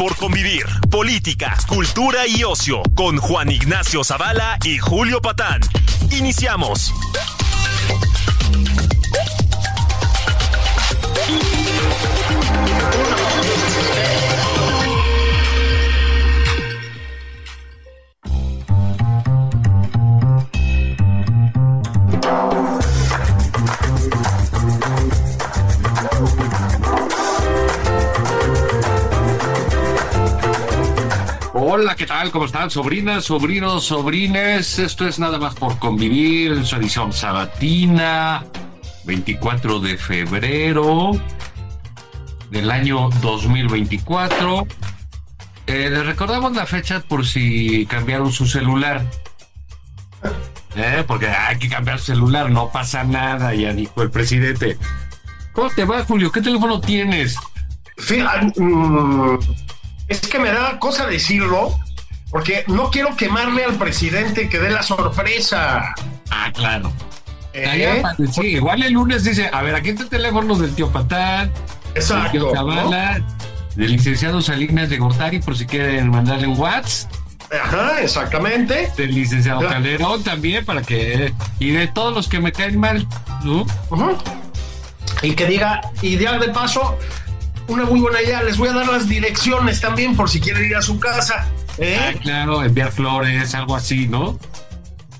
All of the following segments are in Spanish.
por convivir. Política, cultura y ocio con Juan Ignacio Zavala y Julio Patán. Iniciamos. Hola, ¿qué tal? ¿Cómo están? Sobrinas, sobrinos, sobrines. Esto es nada más por convivir su edición sabatina, 24 de febrero del año 2024. Eh, les recordamos la fecha por si cambiaron su celular. Eh, porque hay que cambiar celular, no pasa nada, ya dijo el presidente. ¿Cómo te va, Julio? ¿Qué teléfono tienes? Fíjate, mm, es que me da cosa decirlo, porque no quiero quemarle al presidente que dé la sorpresa. Ah, claro. ¿Eh? Sí, igual el lunes dice, a ver, aquí está el teléfono del tío Patán, Exacto, del tío Zavala, del licenciado Salinas de Gortari, por si quieren mandarle un WhatsApp, Ajá, exactamente. del licenciado Claro. Calderón también, para que, y de todos los que me caen mal, ¿no? Ujú. Y que diga, y de paso, una muy buena idea, les voy a dar las direcciones también por si quieren ir a su casa. ¿eh? Ah, claro, enviar flores, algo así, ¿no?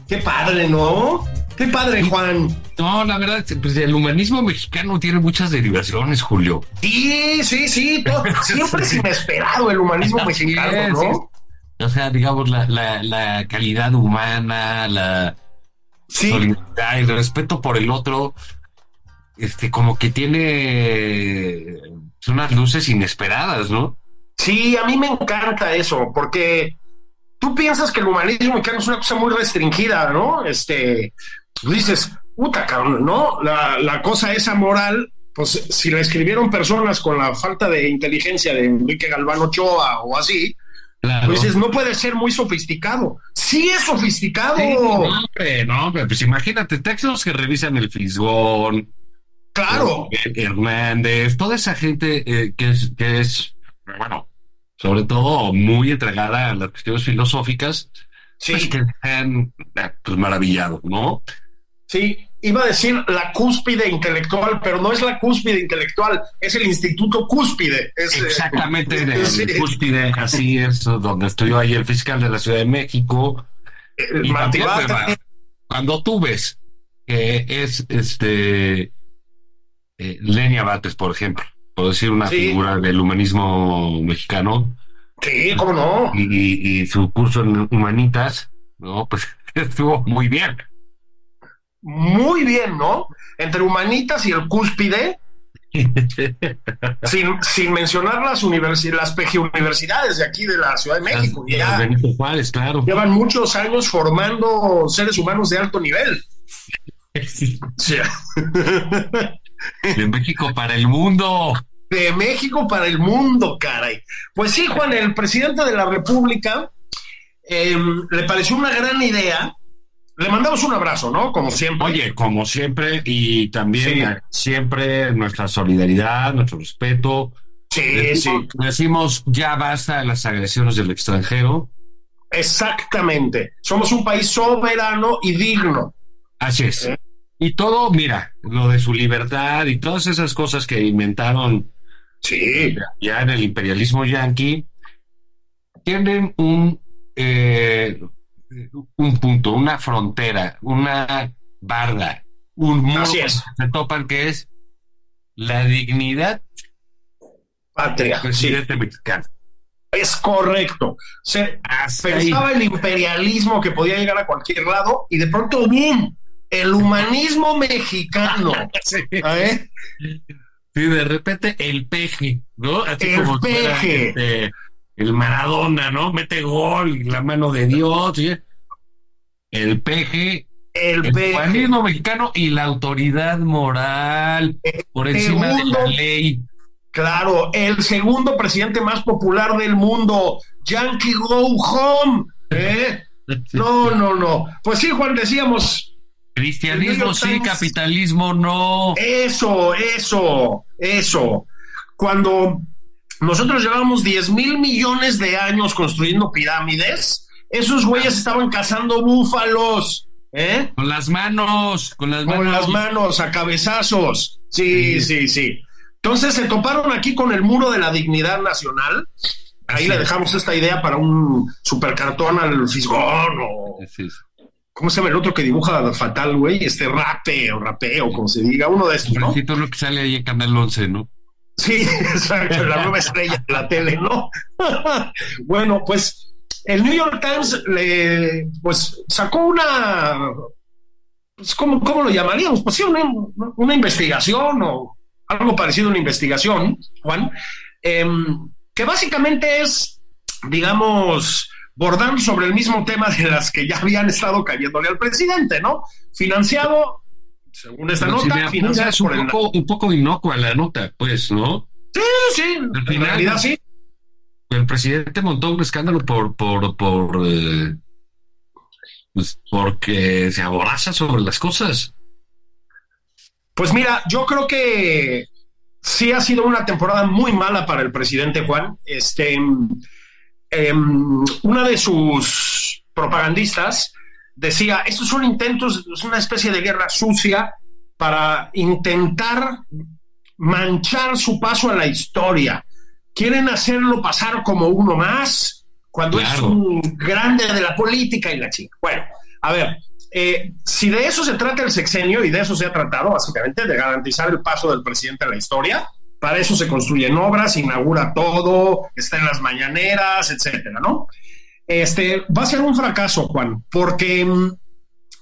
Qué padre, ¿no? Qué padre, Juan. No, la verdad, pues el humanismo mexicano tiene muchas derivaciones, Julio. Sí, sí, sí, todo- siempre es inesperado el humanismo mexicano, es, ¿no? O sea, digamos, la, la, la calidad humana, la Sí, solidaridad, el respeto por el otro, este, como que tiene unas luces inesperadas, ¿no? Sí, a mí me encanta eso, porque tú piensas que el humanismo mexicano es una cosa muy restringida, ¿no? Este, dices, puta, cabrón, ¿no? La, la cosa esa moral, pues si la escribieron personas con la falta de inteligencia de Enrique Galván Ochoa o así, Claro. pues dices, no puede ser muy sofisticado. Sí es sofisticado. Sí, no, hombre, no, hombre, pues imagínate, textos que revisan el Fisgón, claro. eh, Hernández, toda esa gente eh, que, es, que es, bueno, sobre todo muy entregada a las cuestiones filosóficas, Sí, pues que han eh, pues, maravillado, ¿no? sí. Iba a decir la cúspide intelectual, pero no es la cúspide intelectual, es el instituto cúspide. Es, eh, Exactamente, en el sí. cúspide, así es, donde estudió ahí el fiscal de la Ciudad de México. Eh, Y también, cuando tú ves que es este eh, Lenia Bates, por ejemplo, por decir una Sí. figura del humanismo mexicano, Sí, cómo no. y, y- y su curso en humanitas, no, pues estuvo muy bien. Muy bien, ¿no? Entre humanitas y el cúspide, sin, sin mencionar las, universi- las PG universidades de aquí de la Ciudad de México. Ya Benito Juárez, claro. llevan muchos años formando seres humanos de alto nivel. De México para el mundo. De México para el mundo, caray. Pues sí, Juan, el presidente de la República eh, le pareció una gran idea. Le mandamos un abrazo, ¿no? Como siempre. Oye, como siempre, y también Sí. siempre nuestra solidaridad, nuestro respeto. sí, Decimos, sí. decimos, ya basta de las agresiones del extranjero. Exactamente. Somos un país soberano y digno. Así es. Eh. Y todo, mira, lo de su libertad y todas esas cosas que inventaron Sí. ya en el imperialismo yanqui, tienen un, eh, un punto, una frontera, una barda, un muro Así es. que se topan que es la dignidad Patria. del Sí, presidente mexicano. es correcto. Se Hasta ahí. pensaba el imperialismo que podía llegar a cualquier lado y de pronto ¡boom! El humanismo mexicano. ¿eh? Sí, de repente el peje, ¿no? Así El como peje. este, el Maradona, ¿no? Mete gol, la mano de Dios, ¿sí? El peje, El el peje. humanismo mexicano y la autoridad moral por encima de la ley. Claro, el segundo presidente más popular del mundo, Yankee Go Home. ¿eh? No, no, no. Pues sí, Juan, decíamos, Cristianismo sí, Times- capitalismo no. Eso, eso, eso. Cuando nosotros llevamos 10 mil millones de años construyendo pirámides, esos güeyes estaban cazando búfalos, ¿eh? Con las manos, con las manos. Con las manos, a cabezazos. Sí, sí, sí. Entonces se toparon aquí con el muro de la dignidad nacional. Ahí Así le es. dejamos esta idea para un supercartón al fisgón o es. ¿Cómo se llama el otro que dibuja fatal, güey? Este rape o rapeo, como se diga, uno de estos, ¿no? Necesito lo que sale ahí en Canal 11, ¿no? Sí, exacto, la nueva estrella de la tele, ¿no? bueno, pues el New York Times le, pues sacó una, pues, ¿cómo, cómo lo llamaríamos? Pues sí, una, una investigación o algo parecido a una investigación, Juan, em, que básicamente es, digamos, bordando sobre el mismo tema de las que ya habían estado cayéndole al presidente, ¿no? Financiado, según esta Pero nota, financiado es por un el... poco, un poco inocua la nota, pues, ¿no? Sí, sí, Al en realidad sí. El presidente montó un escándalo por, por, por, eh, pues porque se aboraza sobre las cosas. Pues mira, yo creo que sí ha sido una temporada muy mala para el presidente Juan. Este, em, una de sus propagandistas decía, estos son intentos, es una especie de guerra sucia para intentar manchar su paso a la historia. Quieren hacerlo pasar como uno más cuando es un grande de la política y la chica. Bueno, a ver, eh, si de eso se trata el sexenio y de eso se ha tratado básicamente, de garantizar el paso del presidente a la historia, para eso se construyen obras, inaugura todo, está en las mañaneras, etcétera, ¿no? Este va a ser un fracaso, Juan, porque mm,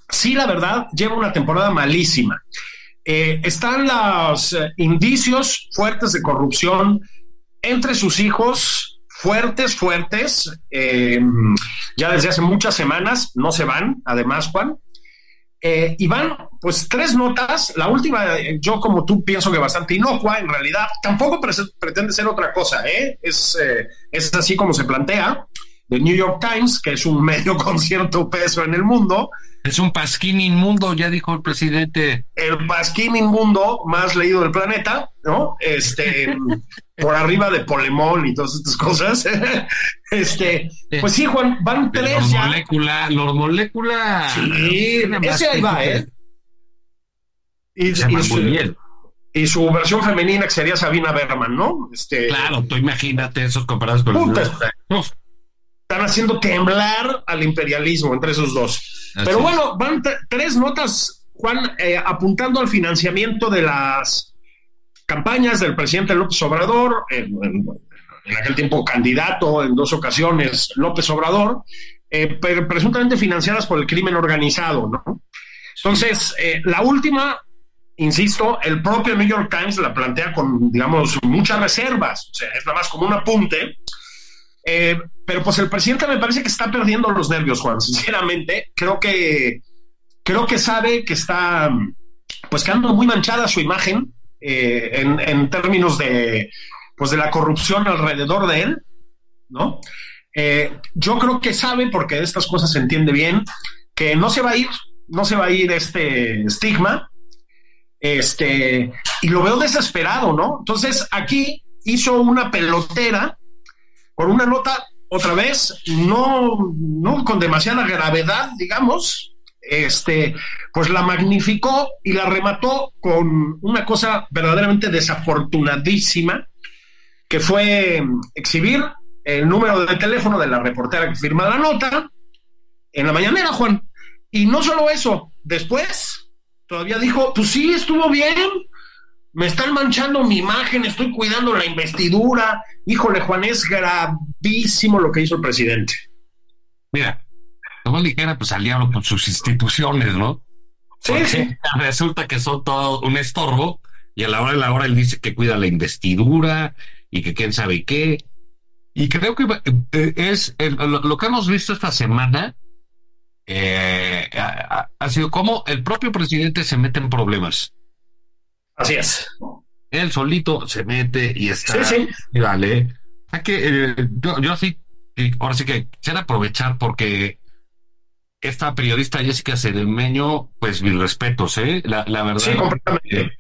sí, la verdad, lleva una temporada malísima. Eh, están los eh, indicios fuertes de corrupción entre sus hijos, fuertes, fuertes, eh, ya desde hace muchas semanas, no se van, además, Juan. Eh, y van, pues, tres notas. La última, yo como tú pienso que bastante inocua, en realidad, tampoco pre- pretende ser otra cosa, ¿eh? Es, eh, es así como se plantea. The New York Times, que es un medio con cierto peso en el mundo, Es un pasquín inmundo, ya dijo el presidente. el pasquín inmundo más leído del planeta, ¿no? Este, por arriba de Polemón y todas estas cosas. Este, pues sí, Juan, van tres los ya. molécula, los molécula. Sí, ese ahí va, ¿eh? Y, Se llama y su, muy bien. y su versión femenina que sería Sabina Berman, ¿no? Este, Claro, tú imagínate esos comparados con los. Están haciendo temblar al imperialismo entre esos dos. así Pero bueno, van tres notas, Juan, eh, apuntando al financiamiento de las campañas del presidente López Obrador, en, en- en aquel tiempo candidato en dos ocasiones López Obrador, eh, pero presuntamente financiadas por el crimen organizado, ¿no? Entonces, eh, la última, insisto, el propio New York Times la plantea con, digamos, muchas reservas, o sea, es nada más como un apunte. Eh, pero pues el presidente me parece que está perdiendo los nervios, Juan, sinceramente. Creo que, creo que sabe que está, pues quedando muy manchada su imagen eh, en, términos de, pues de la corrupción alrededor de él, ¿no? Eh, yo creo que sabe, porque de estas cosas se entiende bien, que no se va a ir, no se va a ir este estigma, este, y lo veo desesperado, ¿no? Entonces aquí hizo una pelotera con una nota, otra vez, no, no con demasiada gravedad, digamos, este, pues la magnificó y la remató con una cosa verdaderamente desafortunadísima, que fue exhibir el número de teléfono de la reportera que firma la nota en la mañanera, Juan. Y no solo eso, después todavía dijo, pues sí, estuvo bien, me están manchando mi imagen, estoy cuidando la investidura. Híjole, Juan, es gravísimo lo que hizo el presidente. Mira, como ligera, pues al diablo con sus instituciones, ¿no? Resulta que son todo un estorbo y a la hora de la hora él dice que cuida la investidura y que quién sabe qué. Y creo que eh, es lo, que hemos visto esta semana eh, ha, sido como el propio presidente se mete en problemas. Así es. Él solito se mete y está. Sí, sí. Y vale. que, eh, yo, yo sí, ahora sí que quisiera aprovechar porque esta periodista Jessica Cedemeño, pues mis respetos, ¿eh? La, verdad. Sí, completamente.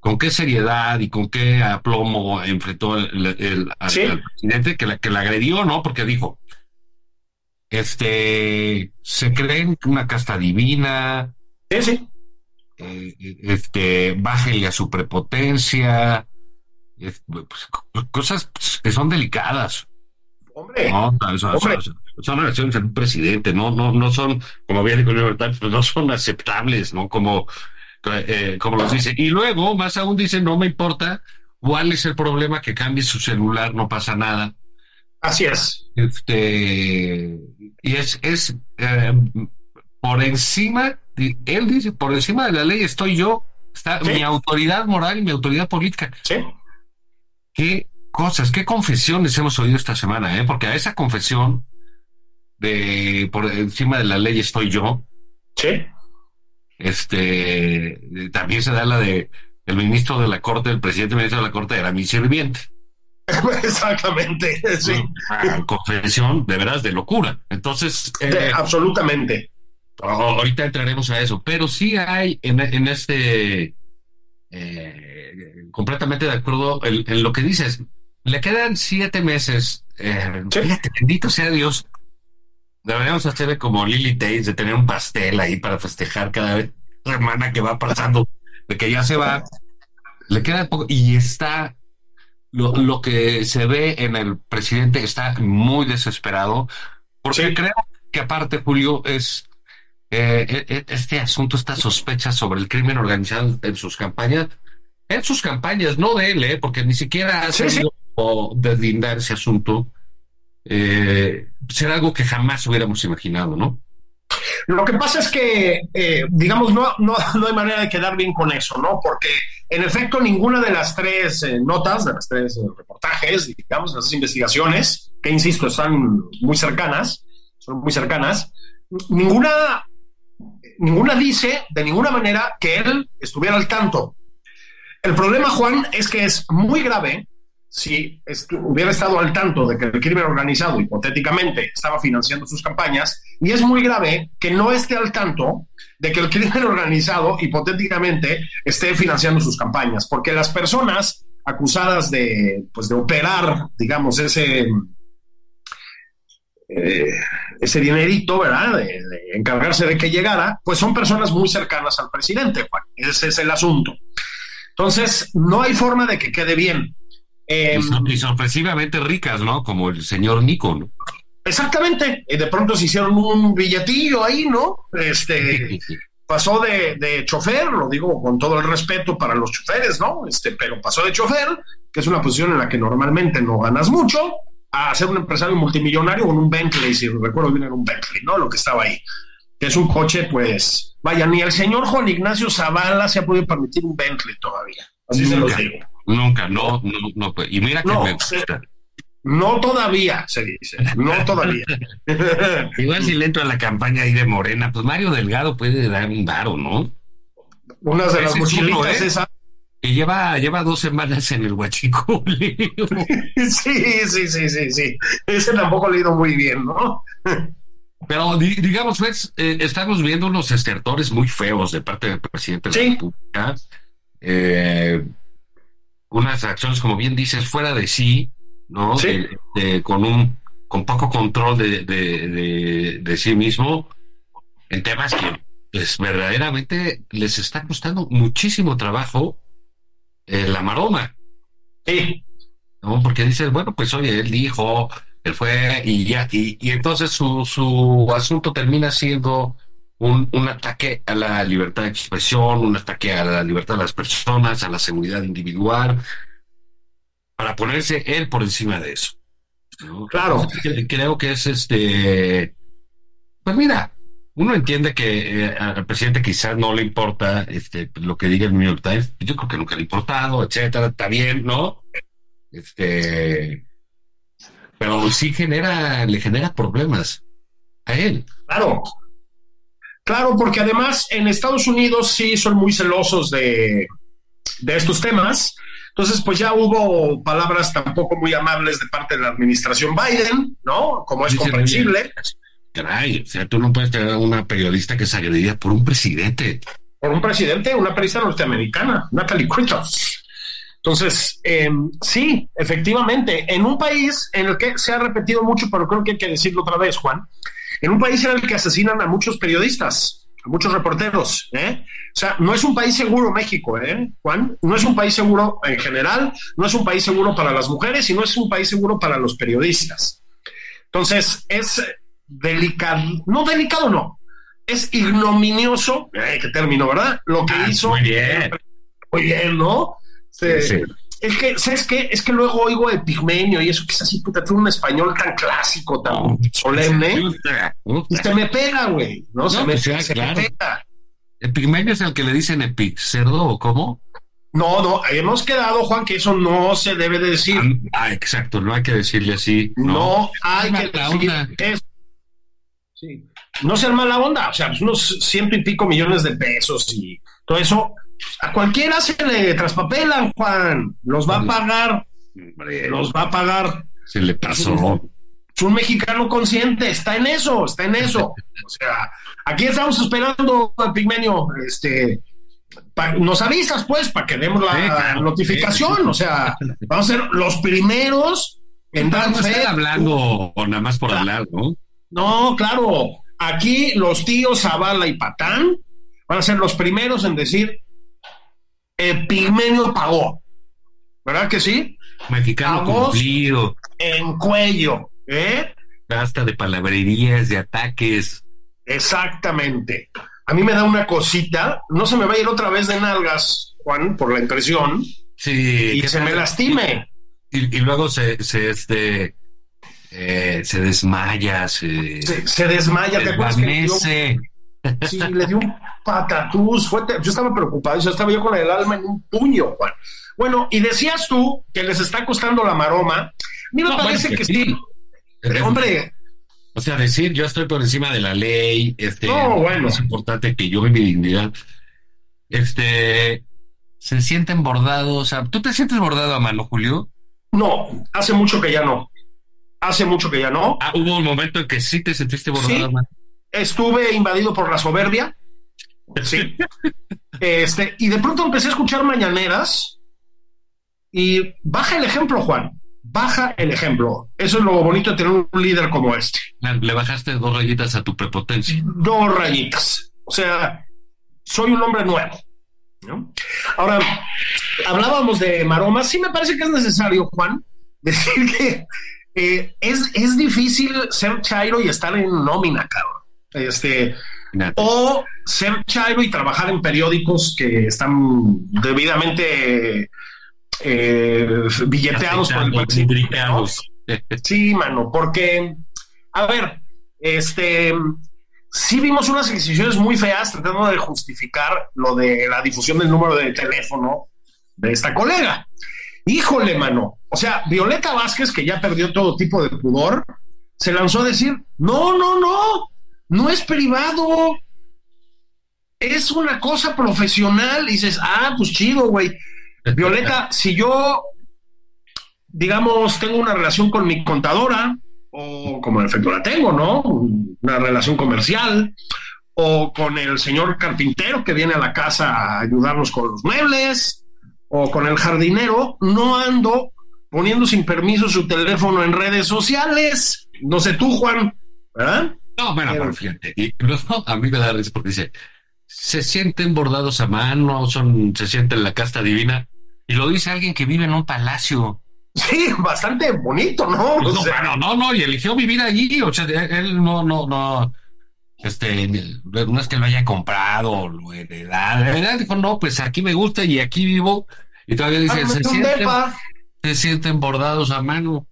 con qué seriedad y con qué aplomo enfrentó el, al, presidente que la, que la agredió, ¿no? Porque dijo, este, se creen una casta divina. Sí, sí. Eh, este, bájele a su prepotencia. Pues, cosas que son delicadas. Hombre, no, son, relaciones un presidente, no, no, no son, como había dicho pues no son aceptables, ¿no? Como, eh, como los dice. Y luego, más aún dice, no me importa cuál es el problema, que cambie su celular, no pasa nada. Así es. Este, y es, es eh, por encima, él dice, por encima de la ley estoy yo, está mi autoridad moral y mi autoridad política. Sí. Qué cosas, qué confesiones hemos oído esta semana, ¿eh? Porque a esa confesión de por encima de la ley estoy yo. Sí. Este también se da la de el ministro de la corte, el presidente ministro de la corte era mi sirviente. Exactamente, sí. confesión de veras de locura. Entonces, eh, absolutamente. Ahorita entraremos a eso, pero sí hay en, en este eh, completamente de acuerdo en, lo que dices. Le quedan siete meses. Eh, bendito sea Dios. Deberíamos hacerle como Lily Days, de tener un pastel ahí para festejar cada vez semana que va pasando, de que ya se va. Le queda poco y está. Lo, lo que se ve en el presidente está muy desesperado, porque creo que aparte, Julio, es eh, e, e, este asunto, esta sospecha sobre el crimen organizado en sus campañas, en sus campañas, no de él, ¿eh? porque ni siquiera ha sido deslindar ese asunto, eh, ser algo que jamás hubiéramos imaginado, ¿no? Lo que pasa es que, eh, digamos, no, no, no, hay manera de quedar bien con eso, ¿no? Porque, en efecto, ninguna de las tres eh, notas, de las tres reportajes, digamos, las investigaciones, que, insisto, están muy cercanas, son muy cercanas, ninguna, ninguna dice de ninguna manera que él estuviera al tanto. El problema, Juan, es que es muy grave si hubiera estado al tanto de que el crimen organizado hipotéticamente estaba financiando sus campañas, y es muy grave que no esté al tanto de que el crimen organizado hipotéticamente esté financiando sus campañas, porque las personas acusadas de, pues, de operar, digamos, ese, eh, ese dinerito, ¿verdad? De, encargarse de que llegara, pues son personas muy cercanas al presidente, Juan. Ese es el asunto. Entonces, no hay forma de que quede bien. Em, y, sorpresivamente ricas, ¿no? Como el señor Nico, ¿no? Exactamente. Y de pronto se hicieron un billetillo ahí, ¿no? Este pasó de, de, chofer, lo digo con todo el respeto para los choferes, ¿no? Este, pero pasó de chofer, que es una posición en la que normalmente no ganas mucho, a ser un empresario multimillonario con un Bentley, si recuerdo bien era un Bentley, ¿no? Lo que estaba ahí. Que es un coche, pues, vaya, ni el señor Juan Ignacio Zavala se ha podido permitir un Bentley todavía. Así se los digo. Nunca, no, no, no. Pues, y mira que no, me No todavía, se dice. No todavía. Igual si le entro a la campaña ahí de Morena, pues Mario Delgado puede dar un varo, ¿no? Una de las mochilitas ¿eh? Que lleva, lleva dos semanas en el Huachico. sí, sí, sí, sí, sí. Ese tampoco ha leído muy bien, ¿no? Pero digamos, pues, eh, estamos viendo unos estertores muy feos de parte del presidente de la República. Eh, unas acciones, como bien dices, fuera de sí, ¿no? con un con poco control de, de, sí mismo en temas que pues verdaderamente les está costando muchísimo trabajo eh, la maroma. Sí. ¿no? Porque dices, bueno, pues oye, él dijo, él fue y ya, y, y entonces su, su asunto termina siendo un, un, ataque a la libertad de expresión, un ataque a la libertad de las personas, a la seguridad individual, para ponerse él por encima de eso. Claro. creo que es este. Pues mira, uno entiende que eh, al presidente quizás no le importa este, lo que diga el New York Times. Yo creo que nunca le ha importado, etcétera. Está bien, ¿no? Este, pero sí genera, le genera problemas a él. Claro. Claro, porque además en Estados Unidos sí son muy celosos de, de estos temas. Entonces, pues ya hubo palabras tampoco muy amables de parte de la administración Biden, ¿no? Como es comprensible. Caray, o sea, tú no puedes tener a una periodista que se agredida por un presidente. Por un presidente, una periodista norteamericana, Natalie Critters. Entonces, eh, sí, efectivamente, en un país en el que se ha repetido mucho, pero creo que hay que decirlo otra vez, Juan, en un país en el que asesinan a muchos periodistas, a muchos reporteros, ¿eh? O sea, no es un país seguro México, ¿eh, Juan? No es un país seguro en general, no es un país seguro para las mujeres y no es un país seguro para los periodistas. Entonces, es delicado, no delicado, no, es ignominioso, eh, qué término, ¿verdad? Lo que Ah, hizo. muy bien. Muy bien, ¿no? Sí. Sí. Es que, ¿sabes qué? Es que luego oigo de Pigmenio y eso que es así, puta, tiene un español tan clásico, tan solemne, y se me pega, güey, ¿no? Se, me, pues ya, se me claro. pega. ¿El pigmenio es el que le dicen epic cerdo o cómo? No, no, hemos quedado, Juan, que eso no se debe de decir. Ah, exacto, no hay que decirle así. No, hay que decir eso. Sí. No sean mala onda, o sea, pues unos ciento y pico millones de pesos y todo eso. A cualquiera se le traspapelan, Juan. Los va a pagar, los va a pagar. se le pasó. Es un mexicano consciente, está en eso, está en eso. O sea, aquí estamos esperando pigmenio, este, pa- nos avisas pues para que demos la Sí, claro. notificación, Sí, sí, sí. o sea, vamos a ser los primeros en dar fe. hablando o nada más por hablar, ¿no? No, claro, aquí los tíos Zavala y Patán van a ser los primeros en decir, el pigmenio pagó, ¿verdad que sí? Mexicano cumplido, En cuello, ¿eh? basta de palabrerías, de ataques. Exactamente. A mí me da una cosita, no se me va a ir otra vez de nalgas, Juan, por la impresión, Sí. y ¿qué se me lastime. Y, y luego se, se este eh, se desmaya, se, Se, se desmaya, ¿te acuerdas que le dio, desvanece. sí, le dio un patatús? Fue yo estaba preocupado, yo estaba yo con el alma en un puño, Juan. Bueno, y decías tú que les está costando la maroma. A mí me No, parece bueno, que que sí. sí. Pero, hombre, O sea, decir yo estoy por encima de la ley, este, No, bueno. es importante que yo y mi dignidad, este, se sienten bordados. O sea, ¿tú te sientes bordado a mano, Julio? no, hace mucho que ya no. Hace mucho que ya no. Ah, hubo un momento en que sí te sentiste bordado Sí. estuve invadido por la soberbia. Sí. Este, y de pronto empecé a escuchar mañaneras y baja el ejemplo, Juan. Baja el ejemplo. Eso es lo bonito de tener un líder como este. Le bajaste dos rayitas a tu prepotencia. Dos rayitas. O sea, soy un hombre nuevo. ¿no? Ahora, hablábamos de maromas. Sí me parece que es necesario, Juan, decir que eh, es, es difícil ser chairo y estar en nómina, cabrón. Este, Nada. o ser chairo y trabajar en periódicos que están debidamente eh, billeteados por el ¿no? Sí, mano, porque, a ver, este, sí vimos unas decisiones muy feas tratando de justificar lo de la difusión del número de teléfono de esta colega. Híjole, mano. O sea, Violeta Vázquez, que ya perdió todo tipo de pudor, se lanzó a decir, no, no, no, no es privado. Es una cosa profesional. Y dices, ah, pues chido, güey. Violeta, si yo, digamos, tengo una relación con mi contadora, o como en efecto la tengo, ¿no? Una relación comercial, o con el señor carpintero que viene a la casa a ayudarnos con los muebles, o con el jardinero, no ando poniendo sin permiso su teléfono en redes sociales. No sé tú, Juan, ¿verdad? No, bueno, Pero- fíjate. Y luego a mí me da risa porque dice, se sienten bordados a mano, son, se sienten la casta divina. Y lo dice alguien que vive en un palacio. Sí, bastante bonito, ¿no? Pues O no, sea, bueno, no, no, y eligió vivir allí. O sea, él no, no, no. Este, no es que lo haya comprado lo heredado. Él dijo, no, pues aquí me gusta y aquí vivo. Y todavía dice, ah, se sienten, se sienten bordados a mano.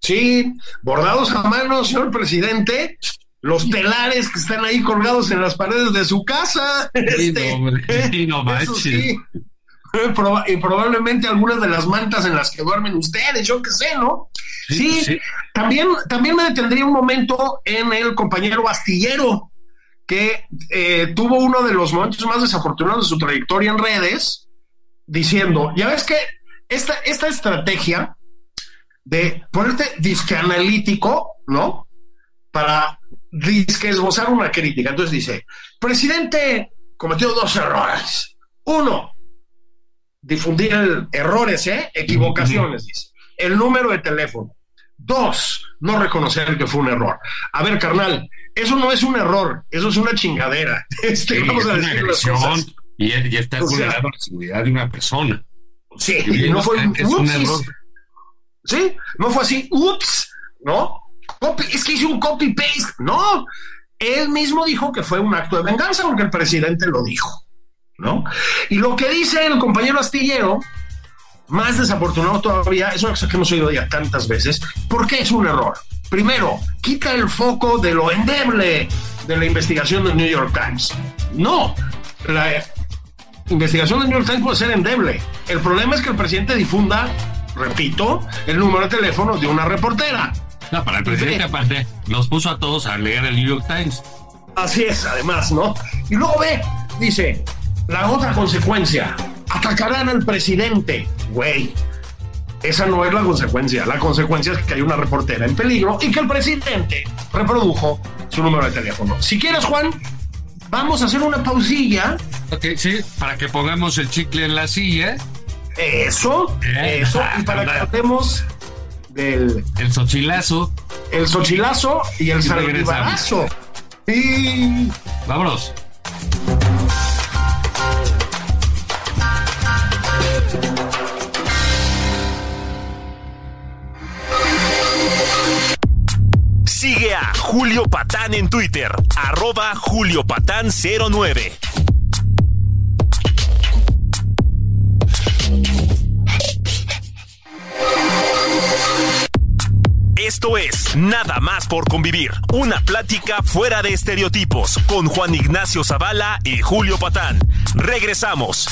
Sí, bordados a mano, señor presidente. los telares que están ahí colgados en las paredes de su casa. Este, eso sí. y probablemente algunas de las mantas en las que duermen ustedes, yo qué sé, ¿no? Sí, También, también me detendría un momento en el compañero Bastillero, que eh, tuvo uno de los momentos más desafortunados de su trayectoria en redes, diciendo, ya ves que esta, esta estrategia de ponerte disque analítico, ¿no? Para disque esbozar una crítica. Entonces dice, presidente cometió dos errores. Uno, difundir errores, ¿eh? equivocaciones, dice. El número de teléfono. Dos, no reconocer que fue un error. A ver, carnal, eso no es un error, eso es una chingadera. Este, vamos a decir las cosas. Y, está vulnerando la seguridad de una persona. Sí, y no fue un, error. Sí, no fue así, ups, ¿no? es que hice un copy-paste. No, él mismo dijo que fue un acto de venganza porque el presidente lo dijo. ¿no? Y lo que dice el compañero astillero, más desafortunado todavía, es una cosa que hemos oído ya tantas veces, porque es un error. Primero, quita el foco de lo endeble de la investigación del New York Times. No, la investigación del New York Times puede ser endeble. El problema es que el presidente difunda, repito, el número de teléfono de una reportera. No, para el presidente aparte nos puso a todos a leer el New York Times. Así es, además, ¿no? Y luego ve, dice, la otra consecuencia, atacarán al presidente. Güey, esa no es la consecuencia. La consecuencia es que hay una reportera en peligro y que el presidente reprodujo su número de teléfono. Si quieres, Juan, vamos a hacer una pausilla. Ok, sí, para que pongamos el chicle en la silla. Eso, eh, eso, y para que hablemos del... El sochilazo. El sochilazo y el salivarazo. Y... Vámonos. Julio Patán en Twitter, arroba Julio Patán 09. Esto es Nada más por convivir, una plática fuera de estereotipos con Juan Ignacio Zavala y Julio Patán. Regresamos.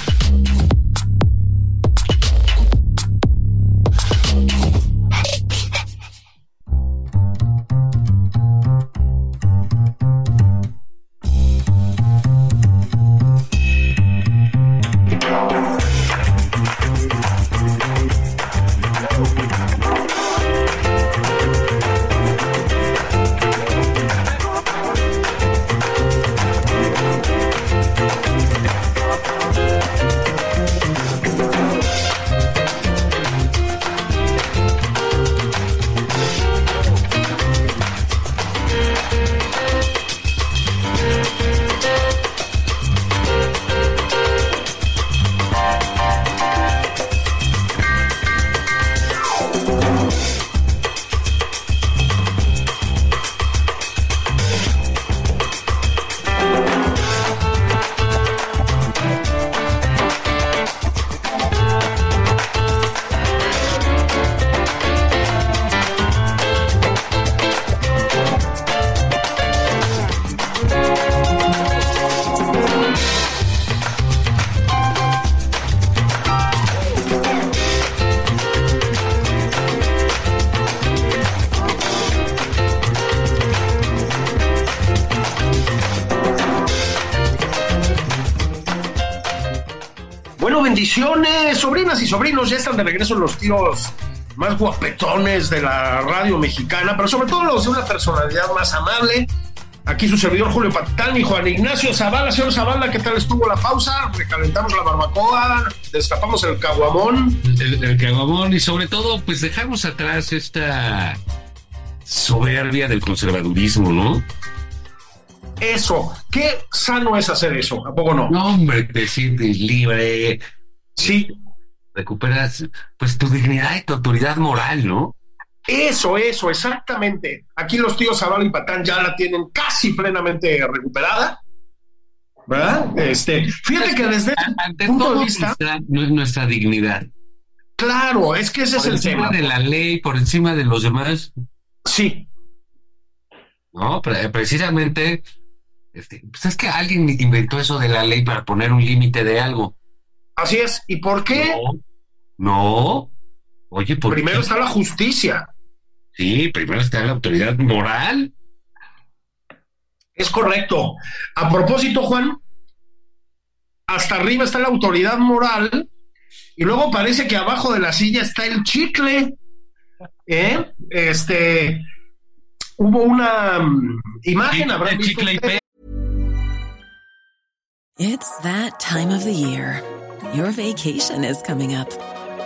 De regreso los tíos más guapetones de la radio mexicana, pero sobre todo los de una personalidad más amable. Aquí su servidor Julio Patán y Juan Ignacio Zavala. Señor Zavala, ¿qué tal estuvo la pausa? Recalentamos la barbacoa, destapamos el caguamón. El, el caguamón y sobre todo, pues dejamos atrás esta soberbia del conservadurismo, ¿no? Eso, qué sano es hacer eso, ¿a poco no? No, hombre, sientes libre. Sí, recuperas pues tu dignidad y tu autoridad moral, ¿no? Eso, eso, exactamente. Aquí los tíos Zavala y Patán ya la tienen casi plenamente recuperada. ¿Verdad? Este, fíjate que desde Ante punto de vista. Nuestra, nuestra, dignidad. Claro, es que ese es el tema. Por encima de la ley, por encima de los demás. Sí. ¿no? precisamente, este, pues es que alguien inventó eso de la ley para poner un límite de algo. Así es. ¿Y por qué? No. Oye, ¿por Primero está la justicia. Sí, primero está la autoridad moral. Es correcto. A propósito, Juan, hasta arriba está la autoridad moral y luego parece que abajo de la silla está el chicle. ¿Eh? Este, hubo una um, imagen, habrá chicle y It's that time of the year. Your vacation is coming up.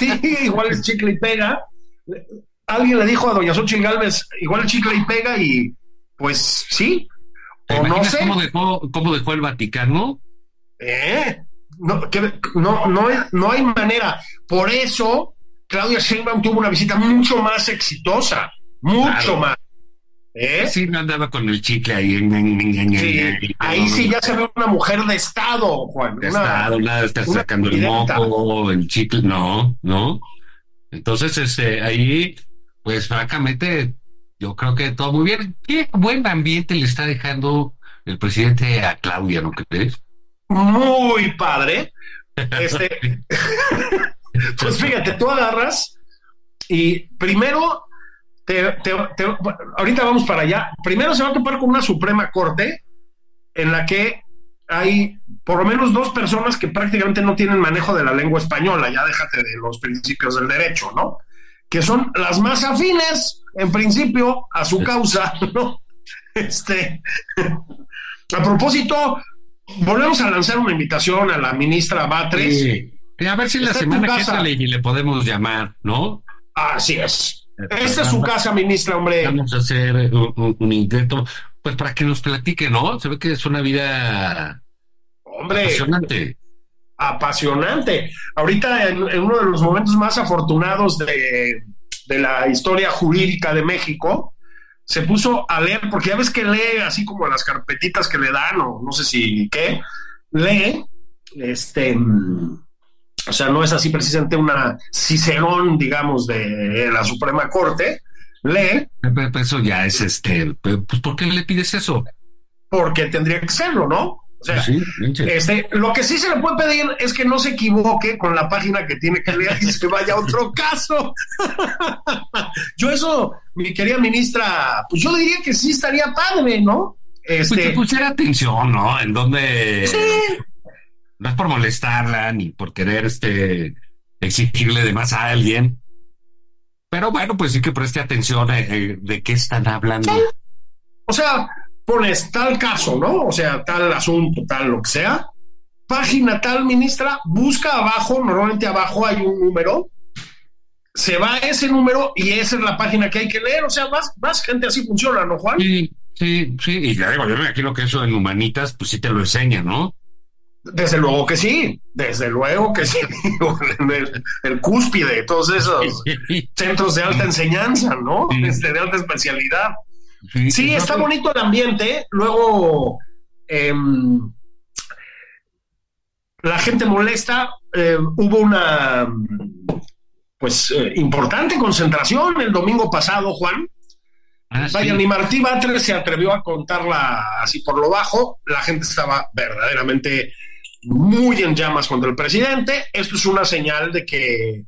Sí, igual es chicle y pega. Alguien le dijo a Doña Xochitl Galvez, igual chicle y pega, y pues sí, no sé. Cómo dejó, cómo dejó el Vaticano? ¿Eh? No, no, no, no hay manera. Por eso, Claudia Sheinbaum tuvo una visita mucho más exitosa, mucho más. ¿Eh? Sí, no andaba con el chicle ahí. ahí sí ya se ve una mujer de Estado, Juan. De Estado, nada estar sacando el moco, el chicle, no, no. Entonces, este, ahí, pues francamente, yo creo que todo muy bien. Qué buen ambiente le está dejando el presidente a Claudia, ¿no crees? Muy padre. Este, pues fíjate, tú agarras y primero, te, ahorita vamos para allá. Primero se va a topar con una Suprema Corte en la que hay por lo menos dos personas que prácticamente no tienen manejo de la lengua española, ya déjate de los principios del derecho, ¿no? Que son las más afines en principio, a su causa, ¿no? Este, a propósito, volvemos a lanzar una invitación a la ministra Batres. Sí. A ver si la semana que le podemos llamar, ¿no? Así es. Esta es su casa, ministra, hombre. Vamos a hacer un, intento, pues para que nos platique, ¿no? Se ve que es una vida hombre, apasionante. Apasionante. Ahorita en uno de los momentos más afortunados de, de la historia jurídica de México, se puso a leer, porque ya ves que lee así como las carpetitas que le dan, o no sé si qué, lee, este, o sea, no es así precisamente una cicerón, digamos, de la Suprema Corte, lee. Eso ya es este, pues ¿por qué le pides eso? Porque tendría que serlo, ¿no? O sea, este, lo que sí se le puede pedir es que no se equivoque con la página que tiene que leer y se vaya a otro caso. yo eso, mi querida ministra, pues yo diría que sí estaría padre, ¿no? Este, pues que pusiera atención, ¿no? En donde sí. No es por molestarla ni por querer este exigirle de más a alguien. Pero bueno, pues sí que preste atención eh, eh, de qué están hablando. O sea, pones tal caso, ¿no? O sea, tal asunto, tal lo que sea. Página tal, ministra, busca abajo, normalmente abajo hay un número, se va a ese número y esa es la página que hay que leer. O sea, más, gente así funciona, ¿no, Juan? Sí, sí, sí. Y ya digo, yo me imagino que eso en Humanitas, pues sí te lo enseña, ¿no? Desde luego que sí, desde luego que sí. el, el cúspide de todos esos centros de alta enseñanza, ¿no? Este, de alta especialidad. Sí, está bonito el ambiente. Luego, em, la gente molesta. Eh, hubo una, pues, eh, importante concentración el domingo pasado, Juan. Ah, Vaya, ni Martí Batres se atrevió a contarla así por lo bajo. La gente estaba verdaderamente muy en llamas contra el presidente. Esto es una señal de que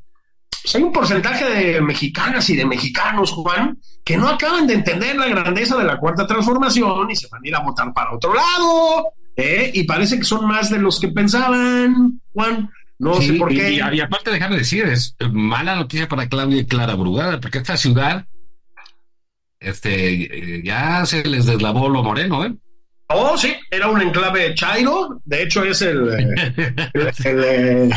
pues, hay un porcentaje de mexicanas y de mexicanos, Juan, que no acaban de entender la grandeza de la cuarta transformación y se van a ir a votar para otro lado. ¿eh? Y parece que son más de los que pensaban, Juan. No sé por qué. Y, aparte, dejar de decir, es mala noticia para Claudia y Clara Brugada, porque esta ciudad este, ya se les deslavó lo moreno, ¿eh? Oh, sí, era un enclave chairo. De hecho, es el.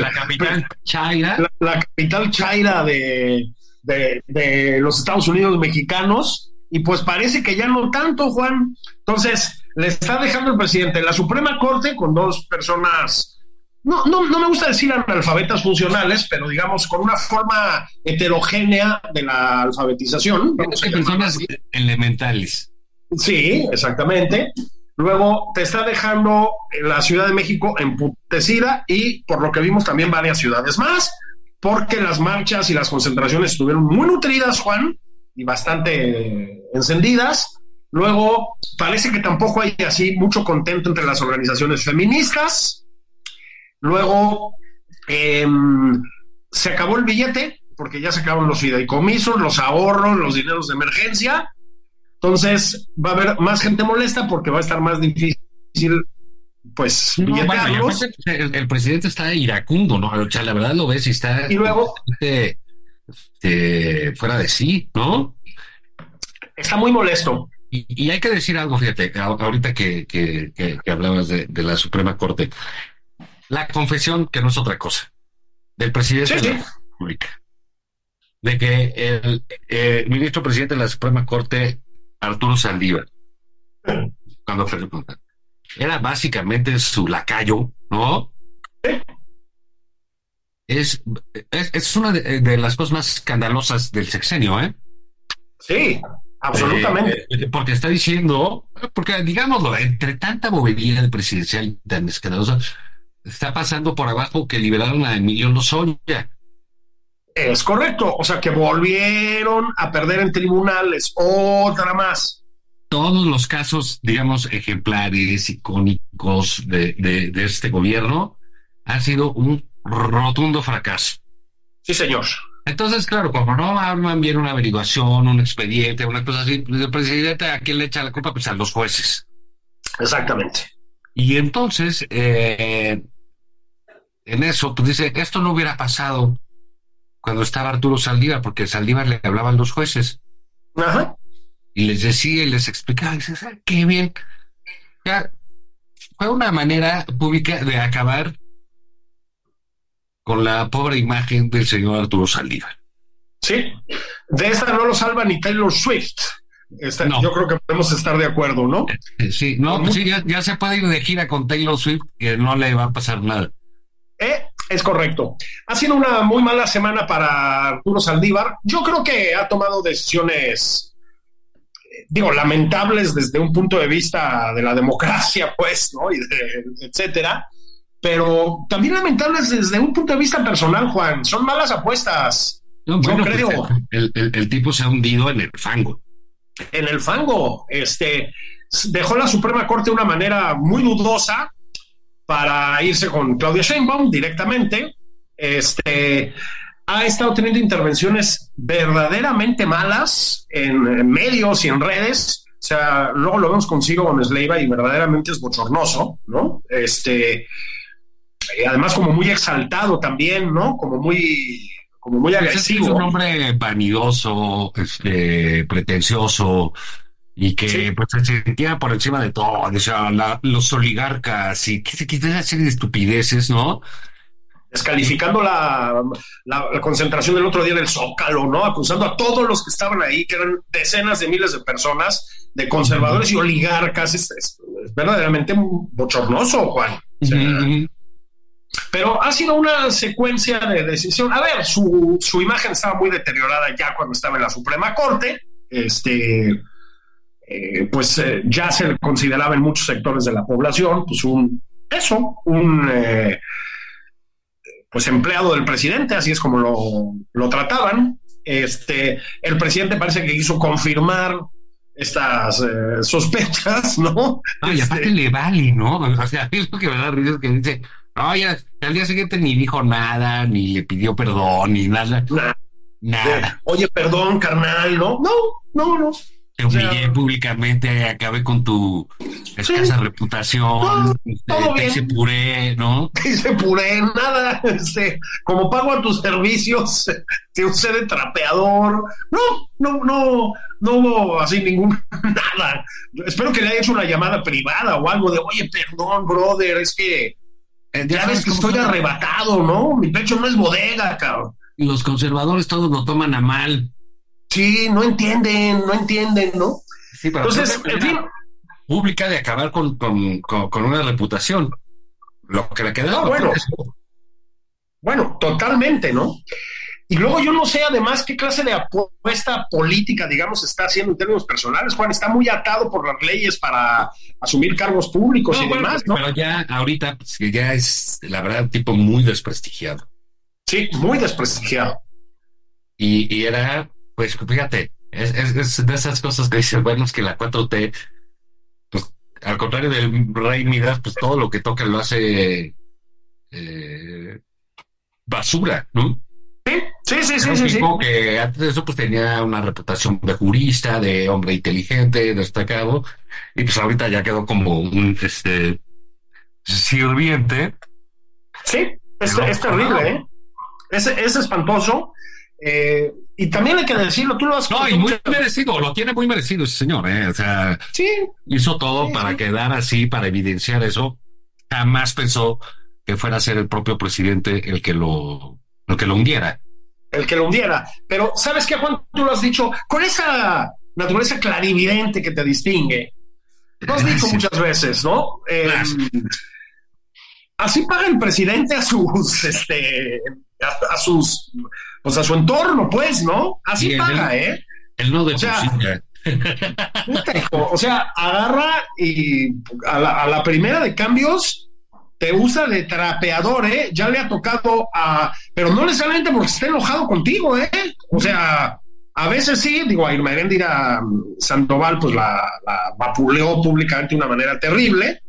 La capital chaira. La, capital chaira de, de, los Estados Unidos mexicanos. y pues parece que ya no tanto, Juan. Entonces, le está dejando el presidente la Suprema Corte con dos personas, no, no, no me gusta decir analfabetas funcionales, pero digamos con una forma heterogénea de la alfabetización. Personas elementales. Sí, exactamente. Luego te está dejando la Ciudad de México emputecida y por lo que vimos también varias ciudades más, porque las marchas y las concentraciones estuvieron muy nutridas, Juan, y bastante encendidas. Luego, parece que tampoco hay así mucho contento entre las organizaciones feministas. Luego, em, se acabó el billete, porque ya se acabaron los fideicomisos, los ahorros, los dineros de emergencia. Entonces, va a haber más gente molesta porque va a estar más difícil, pues, el, presidente está iracundo, ¿no? O sea, la verdad lo ves y está. Y luego. Este, fuera de sí, ¿no? Está muy molesto. Y, hay que decir algo, fíjate, ahorita que, que, hablabas de, la Suprema Corte. La confesión, que no es otra cosa, del presidente de la República, de que el eh, ministro presidente de la Suprema Corte, Arturo Saldívar, cuando fue era básicamente su lacayo, ¿no? Es, es, una de, las cosas más escandalosas del sexenio, ¿eh? Sí, absolutamente. Eh, porque está diciendo, porque digámoslo, entre tanta bobería presidencial tan escandalosa, está pasando por abajo que liberaron a Emilio Lozoya. Es correcto, o sea que volvieron a perder en tribunales, otra más. Todos los casos, digamos, ejemplares, icónicos de, de, de este gobierno, han sido un rotundo fracaso. Sí, señor. Entonces, claro, como no arman bien una averiguación, un expediente, una cosa así, pues, el presidente a quién le echa la culpa, pues a los jueces. Exactamente. Y entonces, eh, en eso, pues dice, esto no hubiera pasado cuando estaba Arturo Saldívar, porque Saldívar le hablaban los jueces. Ajá. Y les decía y les explicaba, y dice, ah, qué bien. Ya, fue una manera pública de acabar con la pobre imagen del señor Arturo Saldívar. Sí, de esta no lo salva ni Taylor Swift. Yo creo que podemos estar de acuerdo, ¿no? Eh, sí, no, pues sí, ya, se puede ir de gira con Taylor Swift, que no le va a pasar nada. Eh, es correcto. Ha sido una muy mala semana para Arturo Saldívar. Yo creo que ha tomado decisiones, eh, digo, lamentables desde un punto de vista de la democracia, pues, ¿no? Y de, etcétera pero también lamentables desde un punto de vista personal, Juan. Son malas apuestas. No, Yo pues, creo. el, tipo se ha hundido en el fango. En el fango. Este dejó la Suprema Corte de una manera muy dudosa para irse con Claudia Sheinbaum directamente. Este ha estado teniendo intervenciones verdaderamente malas en, medios y en redes. O sea, luego lo vemos consigo con Leiva y verdaderamente es bochornoso, ¿no? Este, además como muy exaltado también, ¿no? Como muy, como muy pues agresivo. Es un hombre vanidoso, este, pretencioso y que pues se sentía por encima de todo, o sea, los oligarcas y que se quitan hacer de estupideces, ¿no? Descalificando la, la, concentración del otro día en el Zócalo, ¿no? Acusando a todos los que estaban ahí, que eran decenas de miles de personas, de conservadores y oligarcas. Es, verdaderamente bochornoso, Juan. Pero ha sido una secuencia de decisión. A ver, su, imagen estaba muy deteriorada ya cuando estaba en la Suprema Corte. Este, eh, pues eh, ya se consideraba en muchos sectores de la población, pues un, eso, un eh, pues empleado del presidente, así es como lo, lo trataban. Este, el presidente parece que quiso confirmar estas sospechas, ¿no? y aparte le vale, ¿no? O sea, es lo que me da risa que dice, no, ya, al día siguiente ni dijo nada, ni le pidió perdón, ni nada. Nada. Oye, perdón, carnal, ¿no? No, no, no. Te humillé públicamente, acabé con tu escasa reputación, este, te hice puré, ¿no? Te hice puré, nada, este, como pago a tus servicios, te usé de trapeador. No, no, no, no hubo así ningún nada. Espero que le haya hecho una llamada privada o algo de, oye, perdón, brother, es que eh, ya ves que estoy arrebatado, ¿no? Mi pecho no es bodega, cabrón. Los conservadores todos lo toman a mal. Sí, no entienden, no entienden, ¿no? Sí, pero Entonces, en fin, pública de acabar con, con, con, con una reputación. Lo que le queda No, bueno. Bueno, totalmente, ¿no? Y luego yo no sé además qué clase de apuesta política, digamos, está haciendo en términos personales. Juan está muy atado por las leyes para asumir cargos públicos No, y bueno, demás, ¿no? Pero ya ahorita, pues, ya es, la verdad, un tipo muy desprestigiado. Sí, muy desprestigiado. Y, y era, pues fíjate, es, es- es de esas cosas que dices, bueno, es que la 4T, pues al contrario del Rey Midas, pues todo lo que toca lo hace eh, basura, ¿no? Sí, sí, sí, Era sí, un sí, que antes de eso pues tenía una reputación de jurista, de hombre inteligente, destacado, y pues ahorita ya quedó como un este sirviente. Sí, es, es terrible, ¿eh? Es, es espantoso. Eh, y también hay que decirlo, tú lo has No, y muy merecido, lo tiene muy merecido ese señor, ¿eh? O sea, Sí, hizo todo Sí, para sí. quedar así, para evidenciar eso. Jamás pensó que fuera a ser el propio presidente el que lo, el que lo hundiera. el que lo hundiera. Pero, ¿sabes qué, Juan? Tú lo has dicho con esa naturaleza clarividente que te distingue. Lo has dicho muchas veces, ¿no? Eh. Así paga el presidente a sus, este, a, a sus, pues a su entorno, pues, ¿no? Así Sí, paga, él- ¿eh? Él no de O sea, hijo, O sea, agarra y a la, a la primera de cambios te usa de trapeador, ¿eh? Ya le ha tocado a. Pero no necesariamente porque esté enojado contigo, ¿eh? O sea, a veces sí, digo, a Irma Heréndira mm, Sandoval, pues la, la vapuleó públicamente de una manera terrible.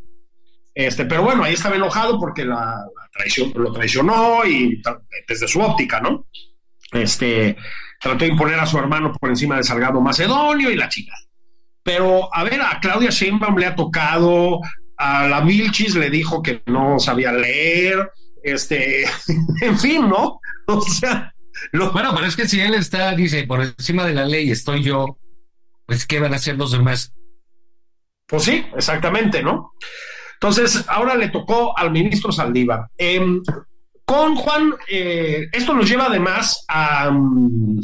Este, pero bueno, ahí estaba enojado porque la, la traición, lo traicionó y desde su óptica, ¿no? Este, trató de imponer a su hermano por encima de Salgado Macedonio y la chica. Pero, a ver, a Claudia Sheinbaum le ha tocado, a la Vilchis le dijo que no sabía leer, este, en fin, ¿no? O sea, lo, Bueno, pero es que si él está, dice, por encima de la ley estoy yo, pues ¿qué van a hacer los demás? Pues sí, exactamente, ¿no? Entonces, ahora le tocó al ministro Saldívar. Em, con Juan, eh, esto nos lleva además a, mm,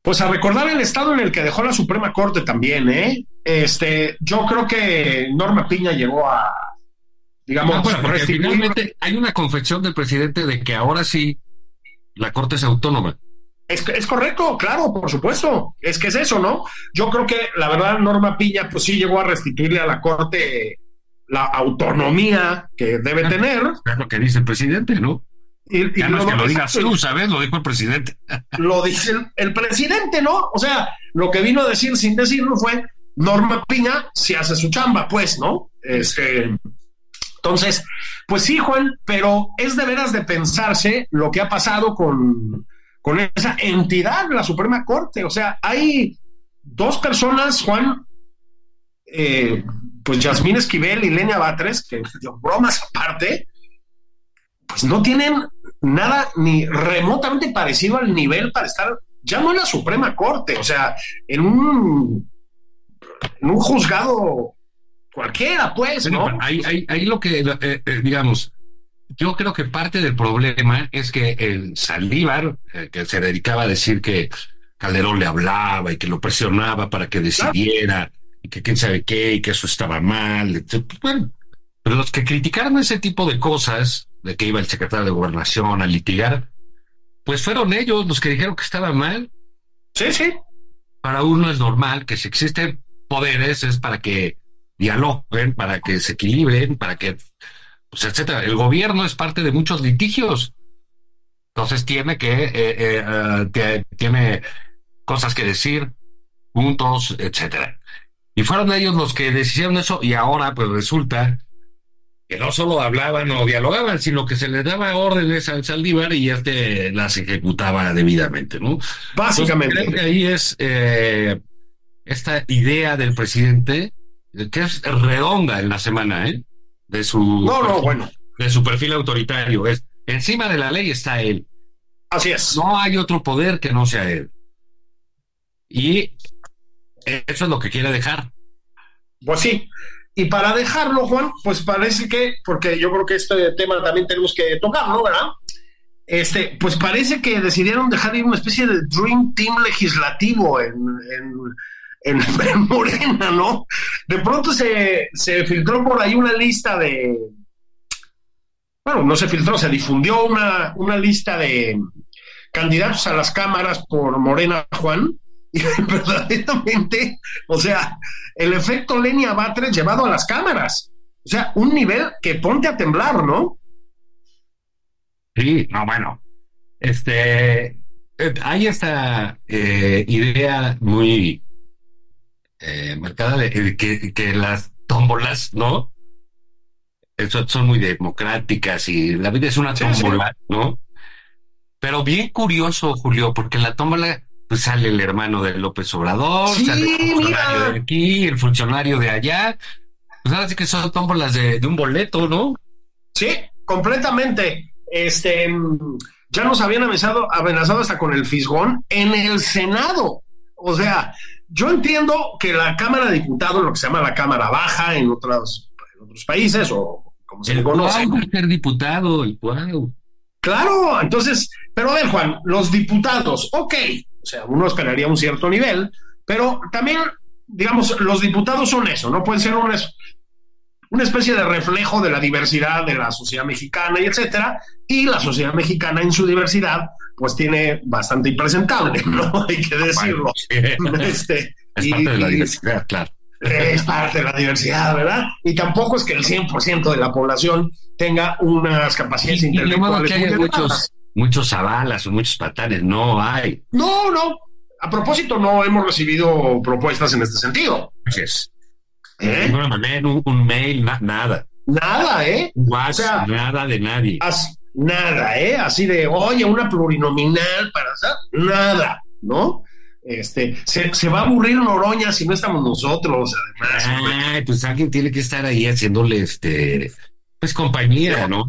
pues a recordar el estado en el que dejó la Suprema Corte también, ¿eh? Este, yo creo que Norma Piña llegó a, digamos, Ah, bueno, restituir- finalmente hay una confección del presidente de que ahora sí la Corte es autónoma. Es, es correcto, claro, por supuesto. Es que es eso, ¿no? Yo creo que la verdad Norma Piña pues sí llegó a restituirle a la Corte la autonomía que debe tener. Es lo que dice el presidente, ¿no? Y, y Ya no es que lo digas tú, ¿sabes? Lo dijo el presidente. lo dice el, el presidente, ¿no? O sea, lo que vino a decir sin decirlo fue Norma Piña si hace su chamba, pues, ¿no? Este, entonces, pues sí, Juan, pero es de veras de pensarse lo que ha pasado con, con esa entidad, la Suprema Corte. O sea, hay dos personas, Juan, eh, pues Yasmín Esquivel y Lenia Batres, que bromas aparte, pues no tienen nada ni remotamente parecido al nivel para estar ya no en la Suprema Corte, o sea, en un, en un juzgado cualquiera, pues, ¿no? ahí, ahí, ahí lo que, eh, eh, digamos, yo creo que parte del problema es que el Saldívar, eh, que se dedicaba a decir que Calderón le hablaba y que lo presionaba para que decidiera, y que quién sabe qué, y que eso estaba mal, etc. Bueno, pero los que criticaron ese tipo de cosas, de que iba el secretario de Gobernación a litigar, pues fueron ellos los que dijeron que estaba mal. Sí, sí, Para uno es normal que si existen poderes es para que dialoguen, para que se equilibren, para que, pues, etcétera. El gobierno es parte de muchos litigios. Entonces tiene que, eh, eh, te- tiene cosas que decir, puntos, etcétera. Y fueron ellos los que decidieron eso y ahora pues resulta que no solo hablaban o dialogaban, sino que se les daba órdenes al Saldívar y este las ejecutaba debidamente, ¿no? básicamente. Entonces, creo que ahí es eh, esta idea del presidente que es redonda en la semana, ¿eh? De su, No, no, bueno, de su perfil autoritario. Es, encima de la ley está él. así es. No hay otro poder que no sea él. Y eso es lo que quiere dejar. Pues sí. Y para dejarlo, Juan, pues parece que, porque yo creo que este tema también tenemos que tocar, ¿no? ¿Verdad? este, pues parece que decidieron dejar ir una especie de Dream Team legislativo en, en, Morena, ¿no? De pronto se, se filtró por ahí una lista de, bueno, no se filtró, se difundió una, una lista de candidatos a las cámaras por Morena Juan, y verdaderamente, o sea, el efecto Lenia Batres llevado a las cámaras. O sea, un nivel que ponte a temblar, ¿no? Sí, no, bueno. Este, eh, hay esta eh, idea muy eh, marcada de que, que las tómbolas, ¿no? son muy democráticas y la vida es una tómbola, ¿no? Pero bien curioso, Julio, porque la tómbola pues sale el hermano de López Obrador, sale el funcionario de aquí, el funcionario de allá. Pues ahora sí que son tómbolas de, un boleto, ¿no? Sí, completamente. Este, ya nos habían amenazado, amenazado hasta con el fisgón en el Senado. O sea, yo entiendo que la Cámara de Diputados, lo que se llama la Cámara Baja en otros, en otros países, o como se el le conoce. ser diputado, el cuadro. Claro, entonces, pero a ver, Juan, los diputados, ok, sea, uno esperaría un cierto nivel, pero también, digamos, los diputados son eso, no pueden ser una, una especie de reflejo de la diversidad de la sociedad mexicana y etcétera, y la sociedad mexicana en su diversidad, pues tiene bastante impresentable, ¿no? Hay que decirlo. Este, es parte de la diversidad, claro es parte de la diversidad, ¿verdad? Y tampoco es que el 100% de la población tenga unas capacidades intelectuales. que hay muchos, muchos avalas o muchos patanes, no hay. No, no. A propósito, no hemos recibido propuestas en este sentido. Es. ¿Eh? No un, un, mail, nada. Nada, ¿eh? o sea, nada de nadie. nada, ¿eh? Así de, oye, una plurinominal para hacer, nada, ¿no? Este, se, va a aburrir Noroña si no estamos nosotros, además. pues alguien tiene que estar ahí haciéndole este, pues compañía, ¿no?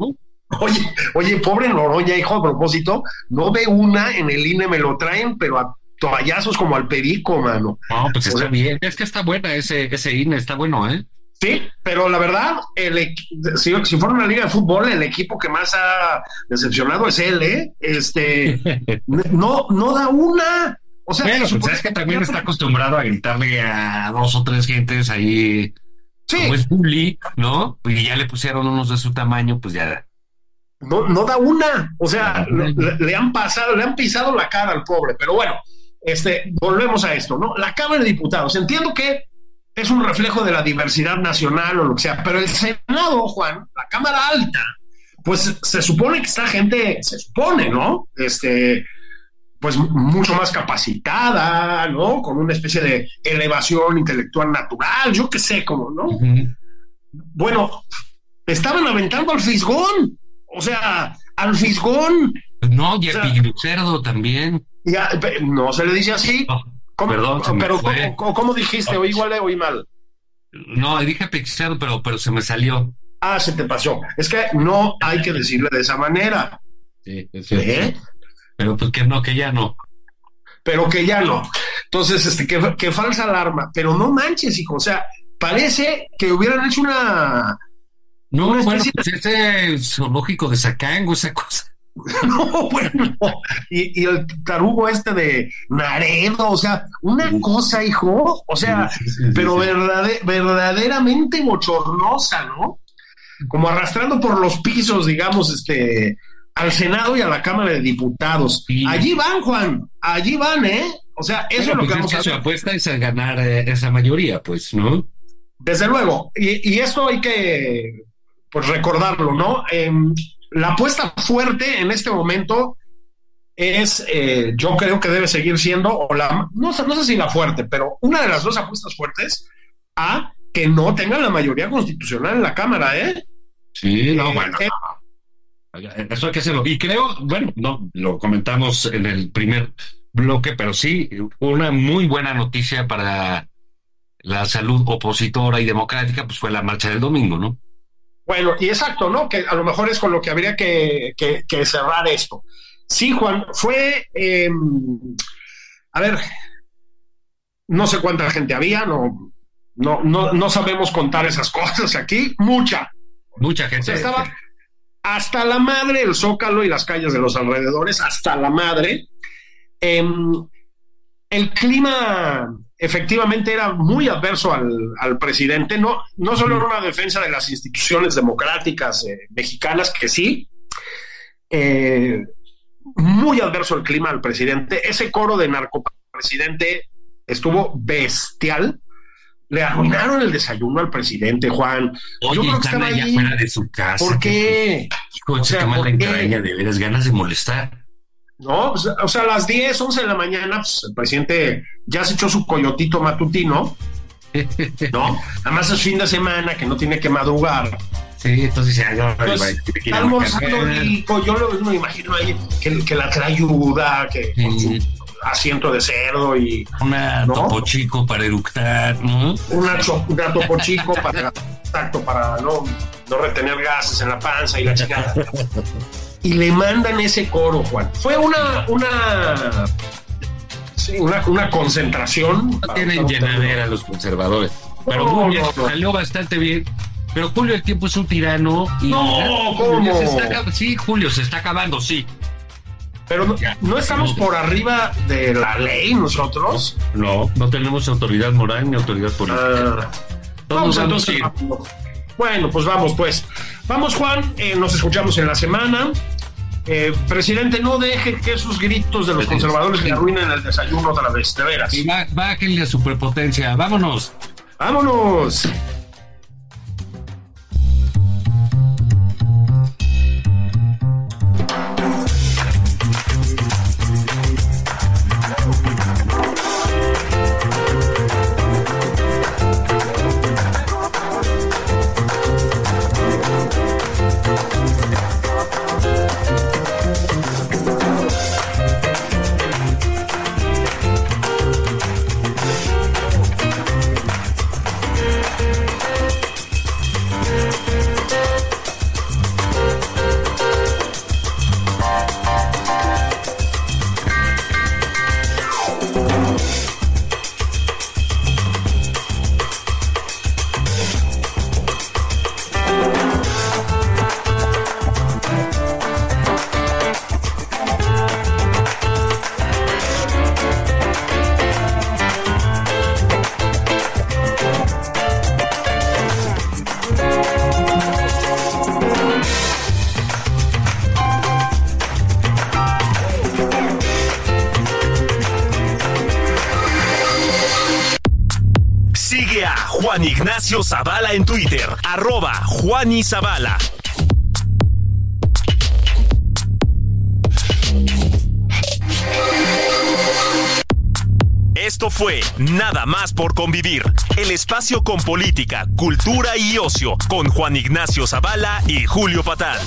Oye, oye, pobre Noroña, hijo, a propósito, no ve una en el INE, me lo traen, pero a toallazos como al perico, mano. No, pues está bien, es que está buena ese, ese INE, está bueno, ¿eh? Sí, pero la verdad, el, si, si, fuera una liga de fútbol, el equipo que más ha decepcionado es él, ¿eh? Este, no, no da una. O sea, bueno, pues es que también está acostumbrado a gritarle a dos o tres gentes ahí. Sí. Como es bully, ¿no? Y ya le pusieron unos de su tamaño, pues ya. No, no da una. O sea, le, han pasado, le han pisado la cara al pobre. Pero bueno, este, volvemos a esto, ¿no? La Cámara de Diputados. Entiendo que es un reflejo de la diversidad nacional o lo que sea, pero el Senado, Juan, la Cámara Alta, pues se supone que esta gente, se supone, ¿no? Este, pues mucho más capacitada, ¿no? Con una especie de elevación intelectual natural, yo qué sé, cómo, ¿no? Bueno, estaban aventando al fisgón, o sea, al fisgón. No, y el cerdo también. Ya, no se le dice así. perdón, pero ¿cómo, dijiste? ¿O igual oí mal? No, dije pizzero, pero, pero se me salió. Ah, se te pasó. Es que no hay que decirle de esa manera. Sí, es ¿Eh? Pero pues que no, que ya no. Pero que ya no. Entonces, este, que, falsa alarma. Pero no manches, hijo. O sea, parece que hubieran hecho una. No, una bueno, pues ese zoológico de Sacango, esa cosa. No, bueno, y, el tarugo este de Naredo, o sea, una cosa, hijo, o sea, pero verdaderamente bochornosa, ¿no? Como arrastrando por los pisos, digamos, este, al Senado y a la Cámara de Diputados. Allí van, Juan, allí van, ¿eh? O sea, eso es lo pues que vamos a Su apuesta es a ganar eh, esa mayoría, pues, ¿no? Desde luego, y, y esto hay que pues recordarlo, ¿no? Em, la apuesta fuerte en este momento es, eh, yo creo que debe seguir siendo, o la, no, no sé si la fuerte, pero una de las dos apuestas fuertes a que no tengan la mayoría constitucional en la Cámara, ¿eh? Sí, no, eh, bueno. Eso hay que hacerlo. Y creo, bueno, no, lo comentamos en el primer bloque, pero sí, una muy buena noticia para la salud opositora y democrática, pues fue la marcha del domingo, ¿no? Bueno, y exacto, ¿no? Que a lo mejor es con lo que habría que, cerrar esto. Sí, Juan, fue, em, a ver, no sé cuánta gente había, no, no, no, no sabemos contar esas cosas aquí, mucha. Mucha gente. estaba, hasta la madre el Zócalo y las calles de los alrededores, hasta la madre. Em, el clima efectivamente era muy adverso al, presidente, no, no solo era una defensa de las instituciones democráticas eh, mexicanas, que sí, eh, muy adverso el clima al presidente. Ese coro de narcopresidente estuvo bestial. Le arruinaron el desayuno al presidente, Juan. Oye, Yo creo que estaba allá fuera de su casa. ¿Por qué? Hijo, o sea, ¿por qué? de veras ganas de molestar. No, pues, o sea, a las 10, 11 de la mañana, pues, el presidente ya se echó su coyotito matutino, ¿no? Además es fin de semana que no tiene que madrugar. Sí, entonces ya yo está almorzando rico, yo lo, me imagino ahí que, que la trayuda, que su asiento de cerdo y una topo chico para eructar, ¿no? Una, una topo chico para exacto, para no, no retener gases en la panza y la chingada y le mandan ese coro, Juan. Fue una, una, una, concentración. No tienen llenadera los conservadores. Pero bien, salió bastante bien. Pero Julio el tiempo es un tirano. Y no, ¿cómo? sí, Julio se está acabando, sí. Pero no, estamos por arriba de la ley nosotros. No, no tenemos autoridad moral ni autoridad política. vamos entonces. Bueno, pues vamos, pues. Vamos, Juan, eh, nos escuchamos en la semana. Eh, presidente, no deje que esos gritos de los conservadores le arruinen el desayuno otra vez, de veras. Y bájenle a su prepotencia. Vámonos. Vámonos. Zavala en Twitter, arroba Juan y Zavala. Esto fue Nada más por convivir, el espacio con política, cultura y ocio, con Juan Ignacio Zavala y Julio Patal.